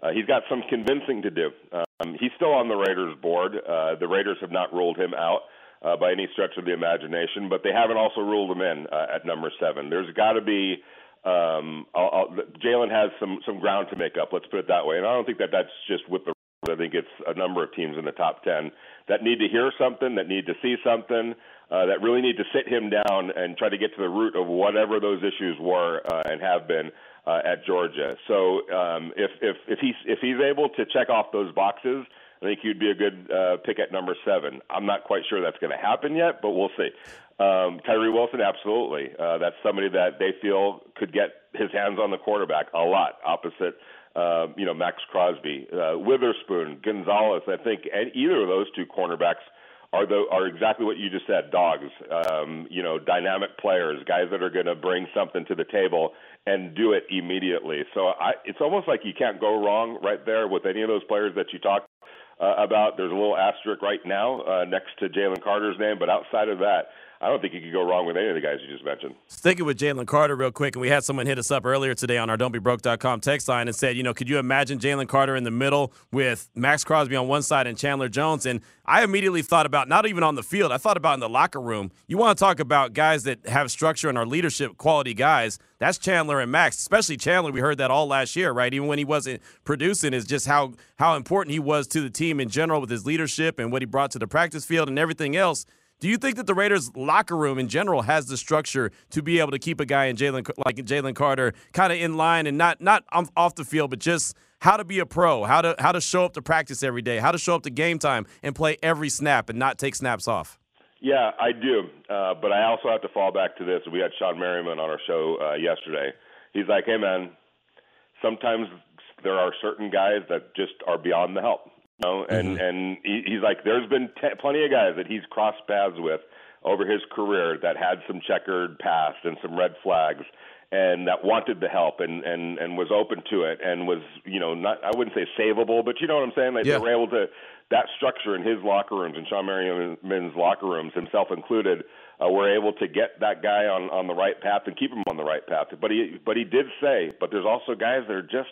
Uh, he's got some convincing to do. Um, he's still on the Raiders board. Uh, the Raiders have not ruled him out uh, by any stretch of the imagination, but they haven't also ruled him in uh, at number seven. There's got to be um, Jalen has some some ground to make up. Let's put it that way. And I don't think that that's just with the I think it's a number of teams in the top 10 that need to hear something, that need to see something, uh, that really need to sit him down and try to get to the root of whatever those issues were uh, and have been uh, at Georgia. So um, if, if, if, he's, if he's able to check off those boxes, I think he'd be a good uh, pick at number seven. I'm not quite sure that's going to happen yet, but we'll see. Um, Tyree Wilson, absolutely. Uh, that's somebody that they feel could get his hands on the quarterback a lot, opposite uh, you know, Maxx Crosby, uh, Witherspoon, Gonzalez. I think and either of those two cornerbacks are the are exactly what you just said, dogs. Um, you know, dynamic players, guys that are going to bring something to the table and do it immediately. So I, it's almost like you can't go wrong right there with any of those players that you talked uh, about. There's a little asterisk right now uh, next to Jalen Carter's name, but outside of that, I don't think you could go wrong with any of the guys you just mentioned. Sticking with Jalen Carter real quick, and we had someone hit us up earlier today on our don'tbebroke.com text line and said, you know, could you imagine Jalen Carter in the middle with Maxx Crosby on one side and Chandler Jones? And I immediately thought about not even on the field, I thought about in the locker room. You want to talk about guys that have structure and are leadership quality guys. That's Chandler and Max, especially Chandler. We heard that all last year, right? Even when he wasn't producing, is just how how important he was to the team in general with his leadership and what he brought to the practice field and everything else. Do you think that the Raiders locker room in general has the structure to be able to keep a guy in Jalen like Jalen Carter kind of in line and not not off the field, but just how to be a pro, how to how to show up to practice every day, how to show up to game time and play every snap and not take snaps off? Yeah, I do. Uh, but I also have to fall back to this. We had Shawne Merriman on our show uh, yesterday. He's like, hey, man, sometimes there are certain guys that just are beyond the help. You know? And, mm-hmm. and he, he's like, there's been t- plenty of guys that he's crossed paths with over his career that had some checkered past and some red flags and that wanted the help and and and was open to it and was you know not I wouldn't say savable but you know what I'm saying like yeah. they were able to that structure in his locker rooms and Shawne Merriman's locker rooms himself included uh, were able to get that guy on on the right path and keep him on the right path but he but he did say but there's also guys that are just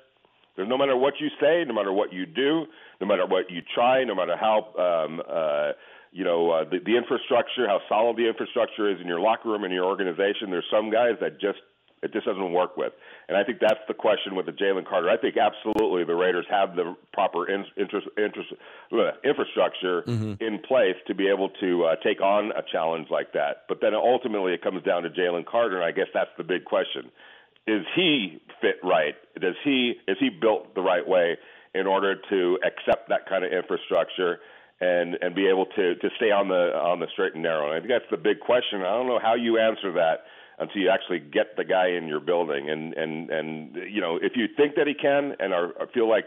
there's no matter what you say no matter what you do no matter what you try no matter how um uh you know uh, the, the infrastructure, how solid the infrastructure is in your locker room and your organization. There's some guys that just it just doesn't work with. And I think that's the question with the Jalen Carter. I think absolutely the Raiders have the proper in, interest, interest, uh, infrastructure mm-hmm. in place to be able to uh, take on a challenge like that. But then ultimately it comes down to Jalen Carter, and I guess that's the big question. Is he fit right? Does he is he built the right way in order to accept that kind of infrastructure? and and be able to to stay on the on the straight and narrow. And I think that's the big question. I don't know how you answer that until you actually get the guy in your building. And and and you know, if you think that he can and are feel like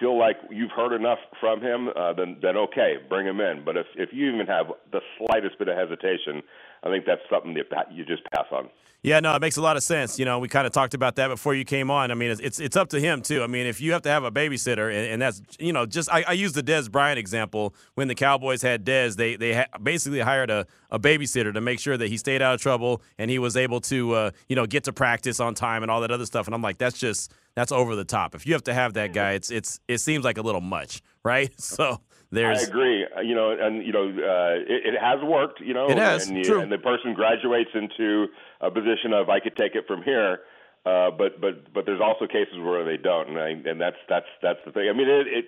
feel like you've heard enough from him, uh, then then okay, bring him in. But if if you even have the slightest bit of hesitation, I think that's something that you just pass on. Yeah, no, it makes a lot of sense. You know, we kind of talked about that before you came on. I mean, it's it's, it's up to him too. I mean, if you have to have a babysitter, and, and that's you know, just I, I use the Dez Bryant example when the Cowboys had Dez, they they ha- basically hired a, a babysitter to make sure that he stayed out of trouble and he was able to uh, you know get to practice on time and all that other stuff. And I'm like, that's just that's over the top. If you have to have that guy, it's it's it seems like a little much, right? So there's. I agree. Uh, you know, and you know, uh, it, it has worked. You know, it has. And, you, True. and the person graduates into a position of I could take it from here. Uh, but but but there's also cases where they don't, and I, and that's that's that's the thing. I mean, it, it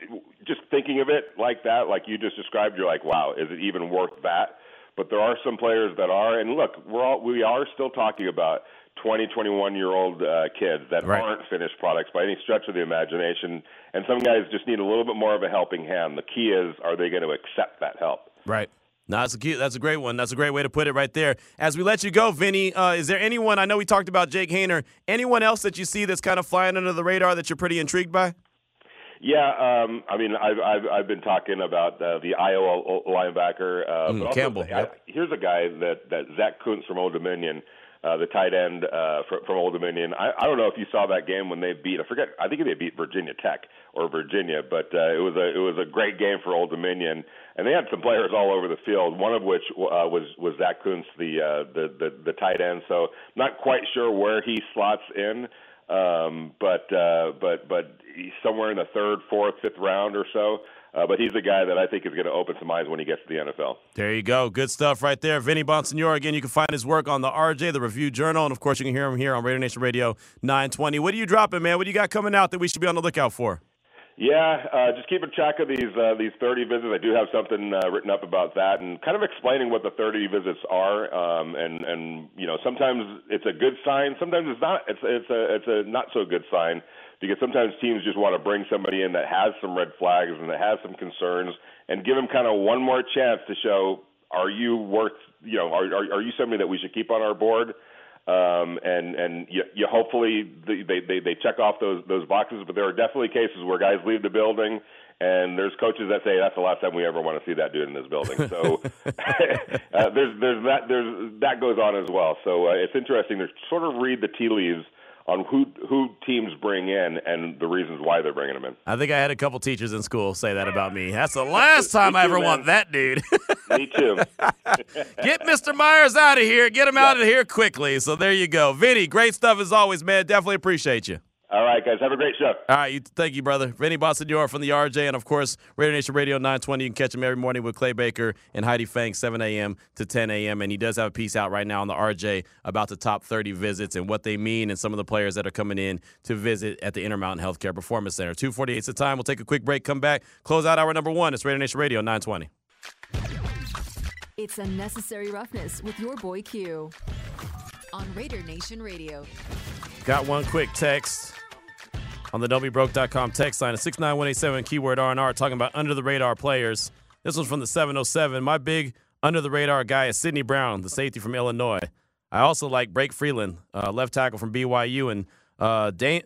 just thinking of it like that, like you just described, you're like, wow, is it even worth that? But there are some players that are, and look, we're all we are still talking about 20, 21 year old uh, kids that right. aren't finished products by any stretch of the imagination. And some guys just need a little bit more of a helping hand. The key is, are they going to accept that help? Right. No, that's a cute, that's a great one. That's a great way to put it right there. As we let you go, Vinny, uh, is there anyone? I know we talked about Jake Haener. Anyone else that you see that's kind of flying under the radar that you're pretty intrigued by? Yeah, um, I mean, I've, I've I've been talking about uh, the Iowa linebacker. Uh, mm, Campbell. I, here's a guy that that Zack Kuntz from Old Dominion uh, the tight end uh, from, from Old Dominion. I, I don't know if you saw that game when they beat. I forget. I think they beat Virginia Tech or Virginia, but uh, it was a it was a great game for Old Dominion, and they had some players all over the field. One of which uh, was was Zack Kuntz, the, uh, the the the tight end. So not quite sure where he slots in, um, but uh, but but somewhere in the third, fourth, fifth round or so. Uh, but he's the guy that I think is going to open some eyes when he gets to the NFL. There you go. Good stuff right there. Vinny Bonsignore. Again, you can find his work on the RJ, the Review Journal, and of course, you can hear him here on Radio Nation Radio 920. What are you dropping, man? What do you got coming out that we should be on the lookout for? Yeah, uh, just keeping track of these uh, these 30 visits. I do have something uh, written up about that, and kind of explaining what the 30 visits are. Um, and and you know, sometimes it's a good sign, sometimes it's not. It's it's a it's a not so good sign because sometimes teams just want to bring somebody in that has some red flags and that has some concerns and give them kind of one more chance to show are you worth you know are are, are you somebody that we should keep on our board um, and and you, you hopefully they, they they check off those those boxes but there are definitely cases where guys leave the building and there's coaches that say that's the last time we ever want to see that dude in this building. So uh, there's there's that there's that goes on as well. So uh, it's interesting to sort of read the tea leaves on who who teams bring in and the reasons why they're bringing them in. I think I had a couple teachers in school say that about me. That's the last time too, I ever man. want that dude. me too. Get Mr. Myers out of here. Get him out of here quickly. So there you go. Vinny, great stuff as always, man. Definitely appreciate you. All right, guys. Have a great show. All right. You, thank you, brother. Vinny Bonsignore from the RJ. And, of course, Raider Nation Radio 920. You can catch him every morning with Clay Baker and Heidi Fang, 7 a.m. to 10 a.m. And he does have a piece out right now on the RJ about the top 30 visits and what they mean and some of the players that are coming in to visit at the Intermountain Healthcare Performance Center. 248 is the time. We'll take a quick break, come back, close out hour number one. It's Raider Nation Radio 920. It's Unnecessary Roughness with your boy Q on Raider Nation Radio. Got one quick text on the don'tbebroke.com text line at 69187 keyword R&R talking about under the radar players. This one's from the 707. My big under the radar guy is Sydney Brown, the safety from Illinois. I also like Blake Freeland, uh, left tackle from BYU, and uh, da-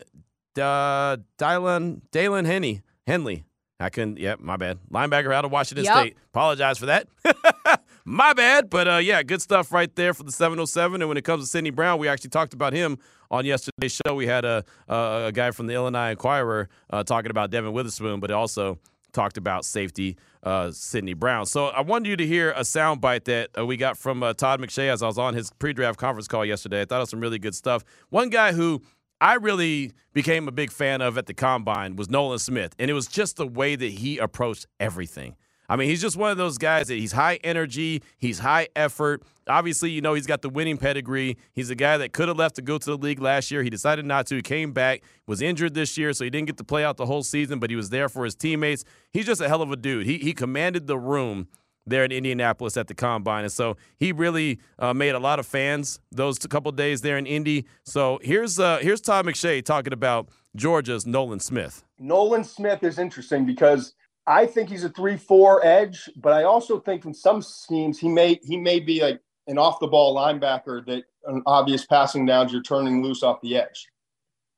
uh, Dylan Dalen Henny Henley. I couldn't. Yep, my bad. Linebacker out of Washington Yep. State. Apologize for that. my bad. But uh, yeah, good stuff right there for the 707. And when it comes to Sydney Brown, we actually talked about him on yesterday's show. We had a a, guy from the Illini Inquirer uh, talking about Devon Witherspoon, but also talked about safety uh, Sydney Brown. So I wanted you to hear a soundbite that uh, we got from uh, Todd McShay as I was on his pre-draft conference call yesterday. I thought it was some really good stuff. One guy who I really became a big fan of at the combine was Nolan Smith, and it was just the way that he approached everything. I mean, he's just one of those guys that he's high energy, he's high effort. Obviously, you know, he's got the winning pedigree. He's a guy that could have left to go to the league last year. He decided not to. He came back, was injured this year, so he didn't get to play out the whole season, but he was there for his teammates. He's just a hell of a dude. He, he commanded the room there in Indianapolis at the combine. And so he really uh, made a lot of fans those couple days there in Indy. So here's uh, here's Todd McShay talking about Georgia's Nolan Smith. Nolan Smith is interesting because I think he's a three-four edge, but I also think in some schemes he may he may be like an off-the-ball linebacker that an obvious passing downs you're turning loose off the edge.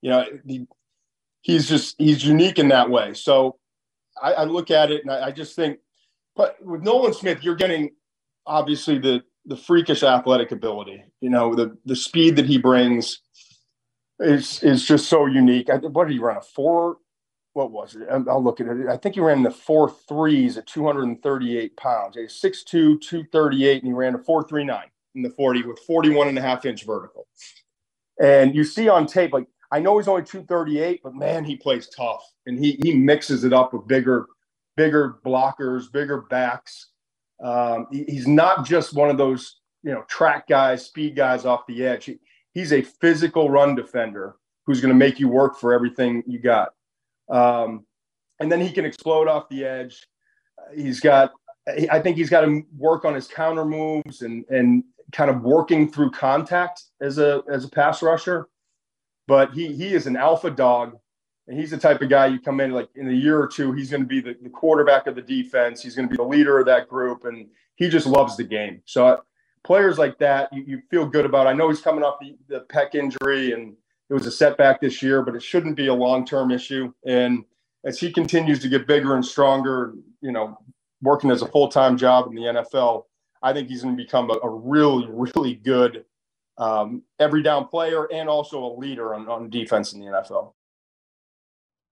You know, he, he's just he's unique in that way. So I, I look at it and I, I just think, but with Nolan Smith, you're getting obviously the the freakish athletic ability. You know, the the speed that he brings is is just so unique. I, what did he run a four? What was it? I'll look at it. I think he ran the four threes at 238 pounds. He's 6'2", 238, and he ran a 4.39 in the 40 with 41 and a half inch vertical. And you see on tape, like I know he's only 238, but man, he plays tough and he he mixes it up with bigger, bigger blockers, bigger backs. Um, he- he's not just one of those, you know, track guys, speed guys off the edge. He- he's a physical run defender who's going to make you work for everything you got. Um, and then he can explode off the edge. He's got, I think he's got to work on his counter moves and and kind of working through contact as a as a pass rusher. But he he is an alpha dog, and he's the type of guy you come in like in a year or two, he's going to be the, the quarterback of the defense. He's going to be the leader of that group, and he just loves the game. So players like that, you, you feel good about. I know he's coming off the, the pec injury, and it was a setback this year, but it shouldn't be a long term issue. And as he continues to get bigger and stronger, you know, working as a full time job in the NFL, I think he's going to become a, a really, really good um, every down player and also a leader on, on defense in the NFL.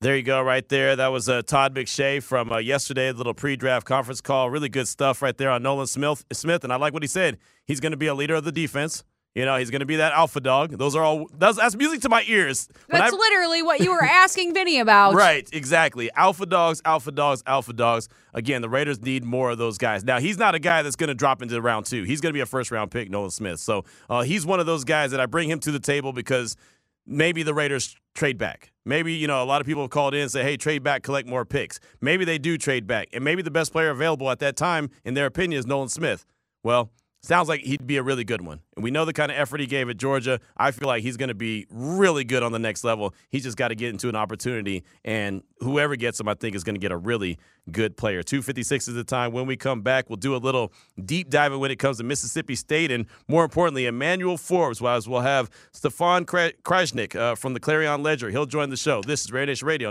There you go, right there. That was uh, Todd McShay from uh, yesterday, little pre-draft conference call. Really good stuff right there on Nolan Smith. Smith, and I like what he said. He's going to be a leader of the defense. You know, he's going to be that alpha dog. Those are all. That's, that's music to my ears. When That's I- literally what you were asking Vinny about. Right, exactly. Alpha dogs, alpha dogs, alpha dogs. Again, the Raiders need more of those guys. Now, he's not a guy that's going to drop into round two. He's going to be a first round pick, Nolan Smith. So uh, he's one of those guys that I bring him to the table because maybe the Raiders trade back. Maybe, you know, a lot of people have called in and say, hey, trade back, collect more picks. Maybe they do trade back. And maybe the best player available at that time, in their opinion, is Nolan Smith. Well, sounds like he'd be a really good one. And we know the kind of effort he gave at Georgia. I feel like he's going to be really good on the next level. He's just got to get into an opportunity, and whoever gets him, I think, is going to get a really good player. 256 is the time. When we come back, we'll do a little deep diving when it comes to Mississippi State, and more importantly, Emmanuel Forbes. We'll have Stefan Krajnik uh, from the Clarion Ledger. He'll join the show. This is Nation Radio.